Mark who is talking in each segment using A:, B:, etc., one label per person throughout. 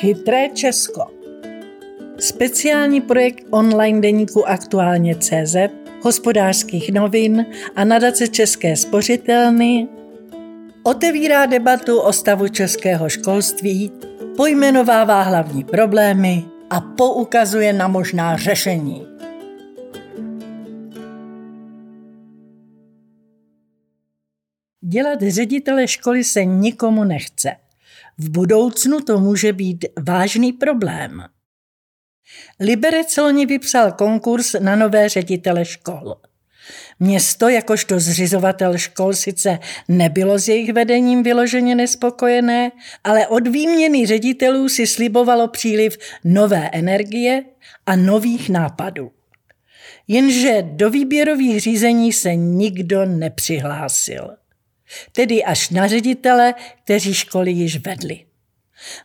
A: Chytré Česko. Speciální projekt online deníku Aktuálně CZ, hospodářských novin a nadace České spořitelny otevírá debatu o stavu českého školství, pojmenovává hlavní problémy a poukazuje na možná řešení. Dělat ředitele školy se nikomu nechce. V budoucnu to může být vážný problém. Liberec loni vypsal konkurs na nové ředitele škol. Město jakožto zřizovatel škol sice nebylo s jejich vedením vyloženě nespokojené, ale od výměny ředitelů si slibovalo příliv nové energie a nových nápadů. Jenže do výběrových řízení se nikdo nepřihlásil tedy až na ředitele, kteří školy již vedli.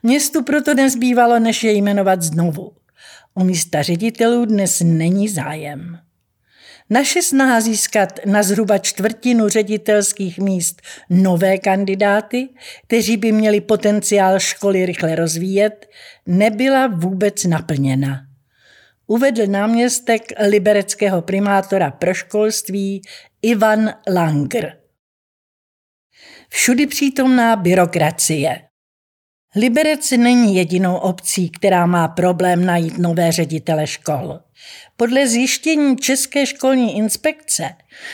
A: Městu proto nezbývalo, než je jmenovat znovu. O místa ředitelů dnes není zájem. Naše snaha získat na zhruba čtvrtinu ředitelských míst nové kandidáty, kteří by měli potenciál školy rychle rozvíjet, nebyla vůbec naplněna. Uvedl náměstek libereckého primátora pro školství Ivan Langer všudy přítomná byrokracie. Liberec není jedinou obcí, která má problém najít nové ředitele škol. Podle zjištění České školní inspekce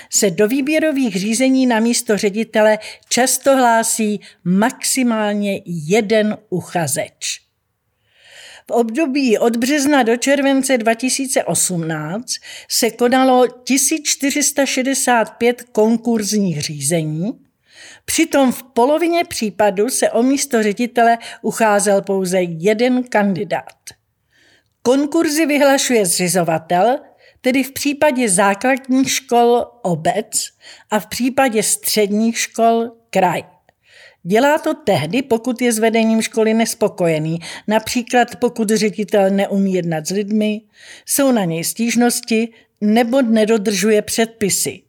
A: se do výběrových řízení na místo ředitele často hlásí maximálně jeden uchazeč. V období od března do července 2018 se konalo 1465 konkurzních řízení, Přitom v polovině případů se o místo ředitele ucházel pouze jeden kandidát. Konkurzy vyhlašuje zřizovatel, tedy v případě základních škol obec a v případě středních škol kraj. Dělá to tehdy, pokud je s vedením školy nespokojený, například pokud ředitel neumí jednat s lidmi, jsou na něj stížnosti nebo nedodržuje předpisy.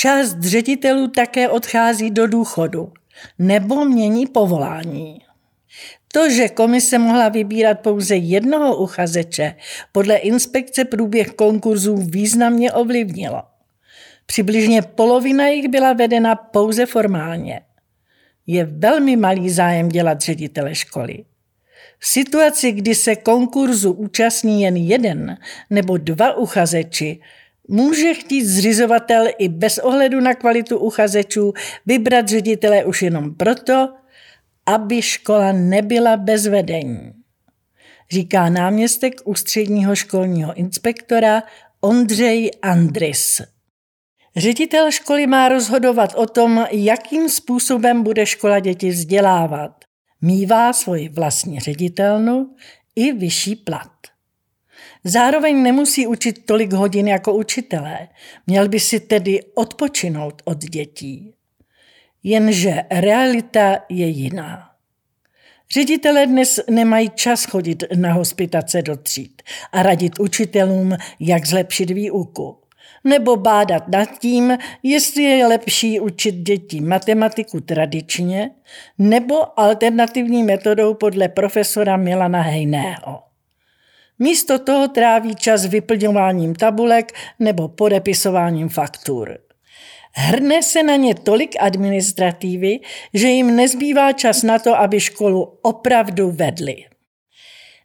A: Část ředitelů také odchází do důchodu nebo mění povolání. To, že komise mohla vybírat pouze jednoho uchazeče, podle inspekce průběh konkurzů významně ovlivnilo. Přibližně polovina jich byla vedena pouze formálně. Je velmi malý zájem dělat ředitele školy. V situaci, kdy se konkurzu účastní jen jeden nebo dva uchazeči, Může chtít zřizovatel i bez ohledu na kvalitu uchazečů vybrat ředitele už jenom proto, aby škola nebyla bez vedení. Říká náměstek ústředního školního inspektora Ondřej Andris. Ředitel školy má rozhodovat o tom, jakým způsobem bude škola děti vzdělávat. Mívá svoji vlastní ředitelnu i vyšší plat. Zároveň nemusí učit tolik hodin jako učitelé. Měl by si tedy odpočinout od dětí. Jenže realita je jiná. Ředitelé dnes nemají čas chodit na hospitace do tříd a radit učitelům, jak zlepšit výuku. Nebo bádat nad tím, jestli je lepší učit děti matematiku tradičně nebo alternativní metodou podle profesora Milana Hejného. Místo toho tráví čas vyplňováním tabulek nebo podepisováním faktur. Hrne se na ně tolik administrativy, že jim nezbývá čas na to, aby školu opravdu vedli.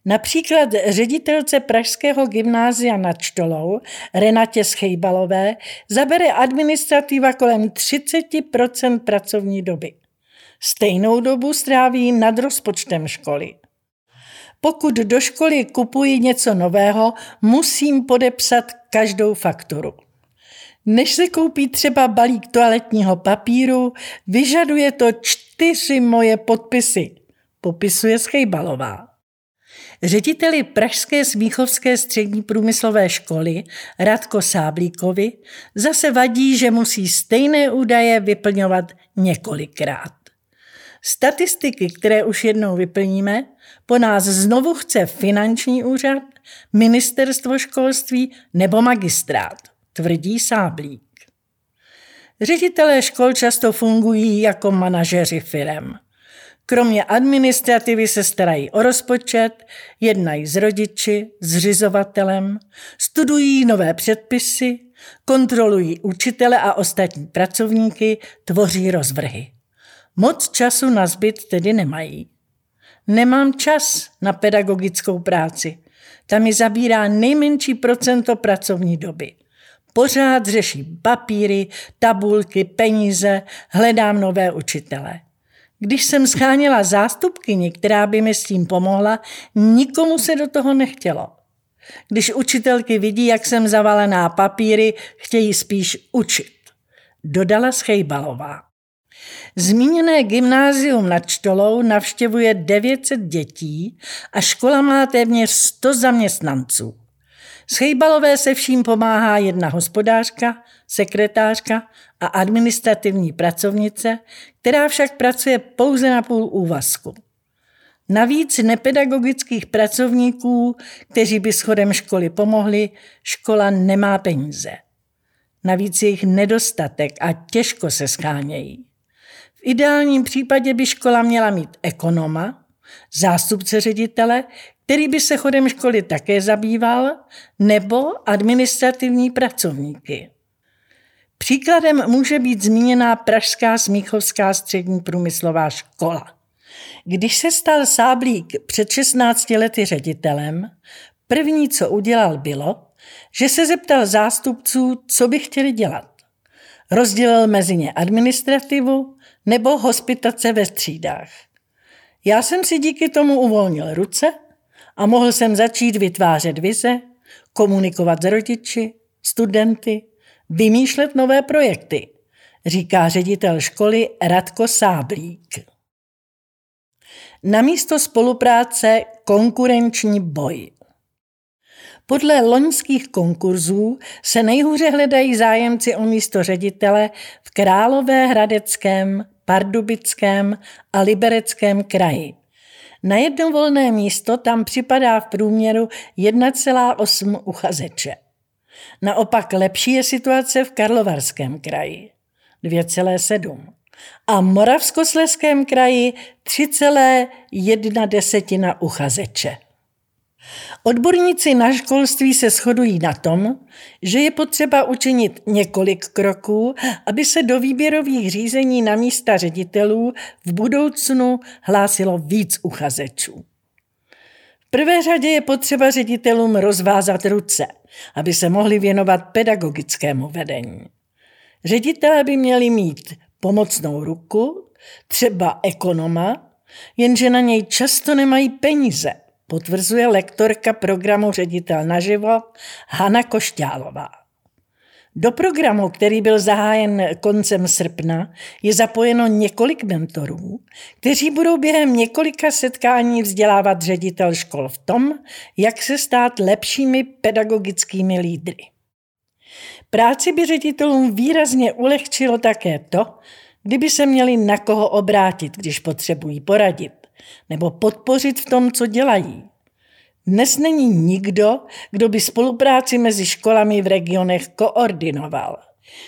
A: Například ředitelce Pražského gymnázia nad Čtolou, Renatě Schejbalové, zabere administrativa kolem 30% pracovní doby. Stejnou dobu stráví nad rozpočtem školy. Pokud do školy kupuji něco nového, musím podepsat každou fakturu. Než se koupí třeba balík toaletního papíru, vyžaduje to čtyři moje podpisy, popisuje Schejbalová. Řediteli Pražské smíchovské střední průmyslové školy Radko Sáblíkovi zase vadí, že musí stejné údaje vyplňovat několikrát. Statistiky, které už jednou vyplníme, po nás znovu chce finanční úřad, ministerstvo školství nebo magistrát, tvrdí Sáblík. Ředitelé škol často fungují jako manažeři firem. Kromě administrativy se starají o rozpočet, jednají s rodiči, zřizovatelem, studují nové předpisy, kontrolují učitele a ostatní pracovníky, tvoří rozvrhy. Moc času na zbyt tedy nemají. Nemám čas na pedagogickou práci. Ta mi zabírá nejmenší procento pracovní doby. Pořád řeším papíry, tabulky, peníze, hledám nové učitele. Když jsem scháněla zástupkyni, která by mi s tím pomohla, nikomu se do toho nechtělo. Když učitelky vidí, jak jsem zavalená papíry, chtějí spíš učit. Dodala Schejbalová. Zmíněné gymnázium nad Štolou navštěvuje 900 dětí a škola má téměř 100 zaměstnanců. Schejbalové se vším pomáhá jedna hospodářka, sekretářka a administrativní pracovnice, která však pracuje pouze na půl úvazku. Navíc nepedagogických pracovníků, kteří by schodem školy pomohli, škola nemá peníze. Navíc je jich nedostatek a těžko se schánějí. Ideálním případě by škola měla mít ekonoma, zástupce ředitele, který by se chodem školy také zabýval, nebo administrativní pracovníky. Příkladem může být zmíněná Pražská Smíchovská střední průmyslová škola. Když se stal Sáblík před 16 lety ředitelem, první, co udělal, bylo, že se zeptal zástupců, co by chtěli dělat. Rozdělil mezi ně administrativu nebo hospitace ve střídách. Já jsem si díky tomu uvolnil ruce a mohl jsem začít vytvářet vize, komunikovat s rodiči, studenty, vymýšlet nové projekty, říká ředitel školy Radko Sáblík. Na místo spolupráce konkurenční boj. Podle loňských konkurzů se nejhůře hledají zájemci o místo ředitele v Královéhradeckém, Pardubickém a Libereckém kraji. Na jedno volné místo tam připadá v průměru 1,8 uchazeče. Naopak lepší je situace v Karlovarském kraji 2,7 a Moravskosleském kraji 3,1 desetina uchazeče. Odborníci na školství se shodují na tom, že je potřeba učinit několik kroků, aby se do výběrových řízení na místa ředitelů v budoucnu hlásilo víc uchazečů. V prvé řadě je potřeba ředitelům rozvázat ruce, aby se mohli věnovat pedagogickému vedení. Ředitelé by měli mít pomocnou ruku, třeba ekonoma, jenže na něj často nemají peníze – potvrzuje lektorka programu Ředitel naživo Hana Košťálová. Do programu, který byl zahájen koncem srpna, je zapojeno několik mentorů, kteří budou během několika setkání vzdělávat ředitel škol v tom, jak se stát lepšími pedagogickými lídry. Práci by ředitelům výrazně ulehčilo také to, kdyby se měli na koho obrátit, když potřebují poradit nebo podpořit v tom, co dělají. Dnes není nikdo, kdo by spolupráci mezi školami v regionech koordinoval.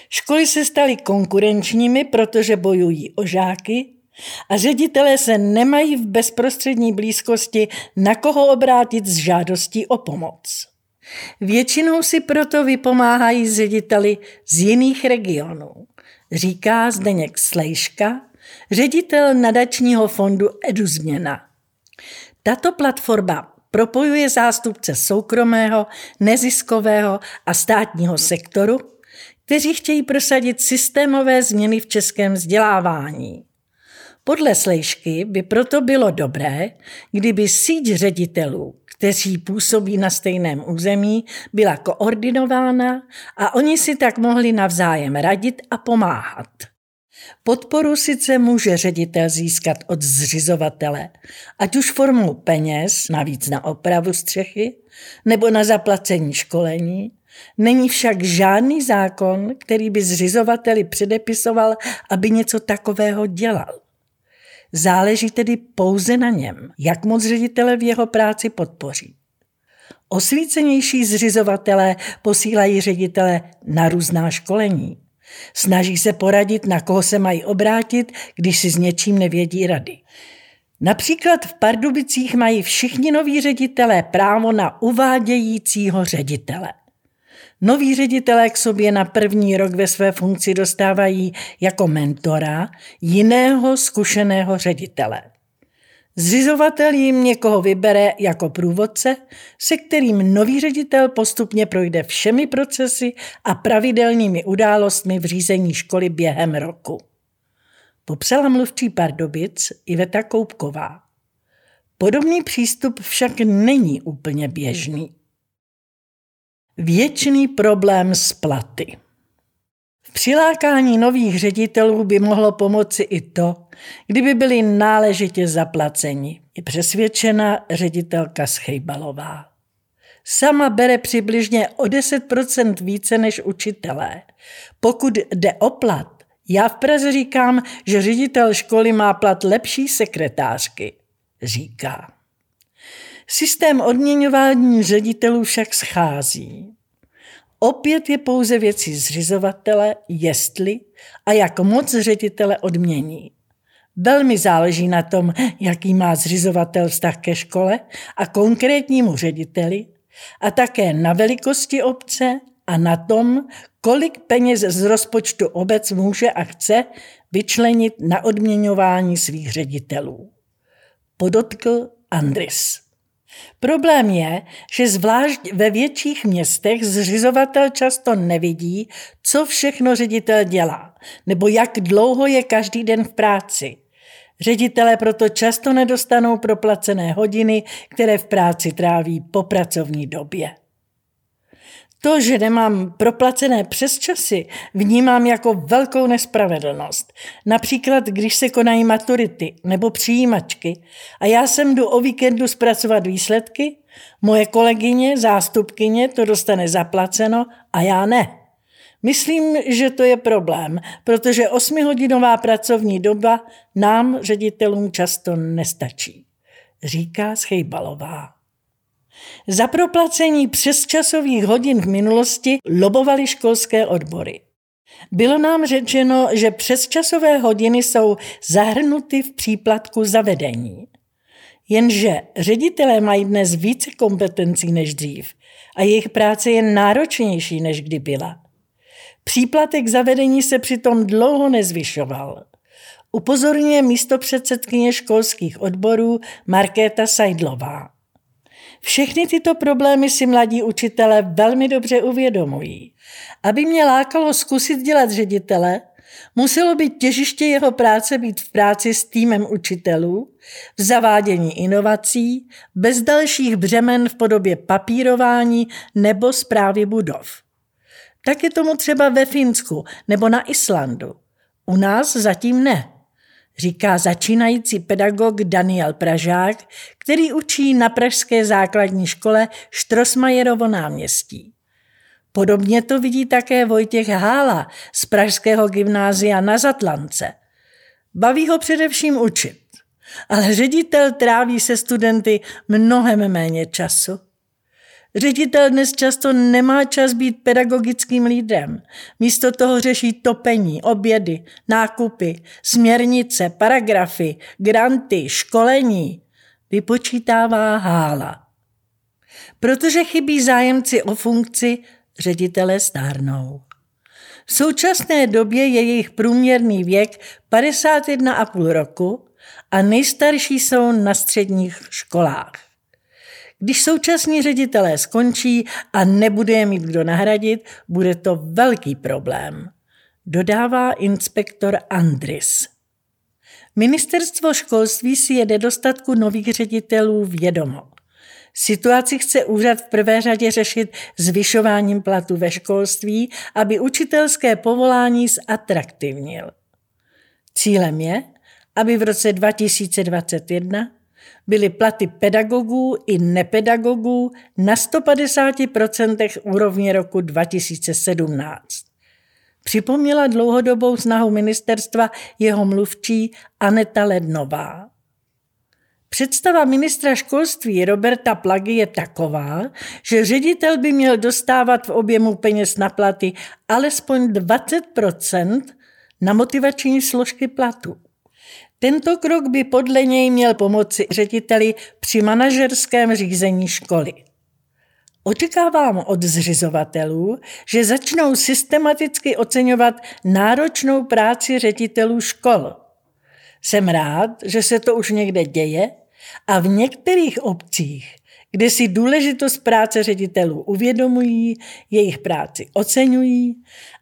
A: Školy se staly konkurenčními, protože bojují o žáky a ředitelé se nemají v bezprostřední blízkosti na koho obrátit s žádostí o pomoc. Většinou si proto vypomáhají řediteli z jiných regionů, říká Zdeněk Slejška, ředitel nadačního fondu EduZměna. Tato platforma propojuje zástupce soukromého, neziskového a státního sektoru, kteří chtějí prosadit systémové změny v českém vzdělávání. Podle Slejšky by proto bylo dobré, kdyby síť ředitelů, kteří působí na stejném území, byla koordinována a oni si tak mohli navzájem radit a pomáhat. Podporu sice může ředitel získat od zřizovatele, ať už formou peněz, navíc na opravu střechy, nebo na zaplacení školení, není však žádný zákon, který by zřizovateli předepisoval, aby něco takového dělal. Záleží tedy pouze na něm, jak moc ředitele v jeho práci podpoří. Osvícenější zřizovatelé posílají ředitele na různá školení – Snaží se poradit, na koho se mají obrátit, když si s něčím nevědí rady. Například v Pardubicích mají všichni noví ředitelé právo na uvádějícího ředitele. Noví ředitelé k sobě na první rok ve své funkci dostávají jako mentora jiného zkušeného ředitele. Zřizovatel jim někoho vybere jako průvodce, se kterým nový ředitel postupně projde všemi procesy a pravidelnými událostmi v řízení školy během roku. Popsala mluvčí Pardubic Iveta Koupková. Podobný přístup však není úplně běžný. Věčný problém s platy. Přilákání nových ředitelů by mohlo pomoci i to, kdyby byli náležitě zaplaceni, je přesvědčena ředitelka Schejbalová. Sama bere přibližně o 10% více než učitelé. Pokud jde o plat, já v Praze říkám, že ředitel školy má plat lepší sekretářky, říká. Systém odměňování ředitelů však schází. Opět je pouze věcí zřizovatele, jestli a jak moc ředitele odmění. Velmi záleží na tom, jaký má zřizovatel vztah ke škole a konkrétnímu řediteli a také na velikosti obce a na tom, kolik peněz z rozpočtu obec může a chce vyčlenit na odměňování svých ředitelů. Podotkl Andris. Problém je, že zvlášť ve větších městech zřizovatel často nevidí, co všechno ředitel dělá, nebo jak dlouho je každý den v práci. Ředitelé proto často nedostanou proplacené hodiny, které v práci tráví po pracovní době. To, že nemám proplacené přesčasy, vnímám jako velkou nespravedlnost. Například, když se konají maturity nebo přijímačky a já sem jdu o víkendu zpracovat výsledky, moje kolegyně, zástupkyně to dostane zaplaceno a já ne. Myslím, že to je problém, protože osmihodinová pracovní doba nám, ředitelům, často nestačí, říká Schejbalová. Za proplacení přesčasových hodin v minulosti lobovaly školské odbory. Bylo nám řečeno, že přesčasové hodiny jsou zahrnuty v příplatku zavedení. Jenže ředitelé mají dnes více kompetencí než dřív a jejich práce je náročnější, než kdy byla. Příplatek zavedení se přitom dlouho nezvyšoval. Upozorňuje místo předsedkyně školských odborů Markéta Sajdlová. Všechny tyto problémy si mladí učitelé velmi dobře uvědomují. Aby mě lákalo zkusit dělat ředitele, muselo být těžiště jeho práce být v práci s týmem učitelů, v zavádění inovací, bez dalších břemen v podobě papírování nebo zprávy budov. Tak je tomu třeba ve Finsku nebo na Islandu. U nás zatím ne říká začínající pedagog Daniel Pražák, který učí na Pražské základní škole Štrosmajerovo náměstí. Podobně to vidí také Vojtěch Hála z Pražského gymnázia na Zatlance. Baví ho především učit, ale ředitel tráví se studenty mnohem méně času. Ředitel dnes často nemá čas být pedagogickým lídrem. Místo toho řeší topení, obědy, nákupy, směrnice, paragrafy, granty, školení. Vypočítává hála. Protože chybí zájemci o funkci, ředitele stárnou. V současné době je jejich průměrný věk 51,5 roku a nejstarší jsou na středních školách. Když současní ředitelé skončí a nebude je mít kdo nahradit, bude to velký problém, dodává inspektor Andris. Ministerstvo školství si je nedostatku nových ředitelů vědomo. Situaci chce úřad v prvé řadě řešit zvyšováním platu ve školství, aby učitelské povolání zatraktivnil. Cílem je, aby v roce 2021 byly platy pedagogů i nepedagogů na 150% úrovně roku 2017. Připomněla dlouhodobou snahu ministerstva jeho mluvčí Aneta Lednová. Představa ministra školství Roberta Plagy je taková, že ředitel by měl dostávat v objemu peněz na platy alespoň 20% na motivační složky platu. Tento krok by podle něj měl pomoci řediteli při manažerském řízení školy. Očekávám od zřizovatelů, že začnou systematicky oceňovat náročnou práci ředitelů škol. Jsem rád, že se to už někde děje a v některých obcích, kde si důležitost práce ředitelů uvědomují, jejich práci oceňují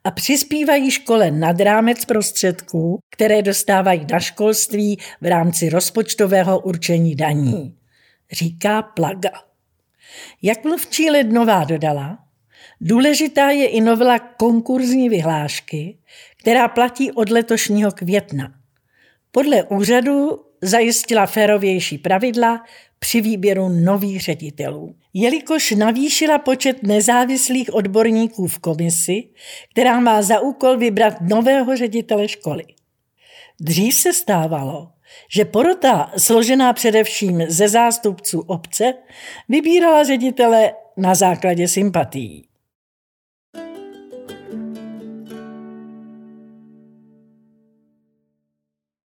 A: a přispívají škole nad rámec prostředků, které dostávají na školství v rámci rozpočtového určení daní, říká Plaga. Jak mluvčí Lednová dodala, důležitá je i novela konkurzní vyhlášky, která platí od letošního května. Podle úřadu zajistila férovější pravidla při výběru nových ředitelů. Jelikož navýšila počet nezávislých odborníků v komisi, která má za úkol vybrat nového ředitele školy. Dřív se stávalo, že porota, složená především ze zástupců obce, vybírala ředitele na základě sympatií.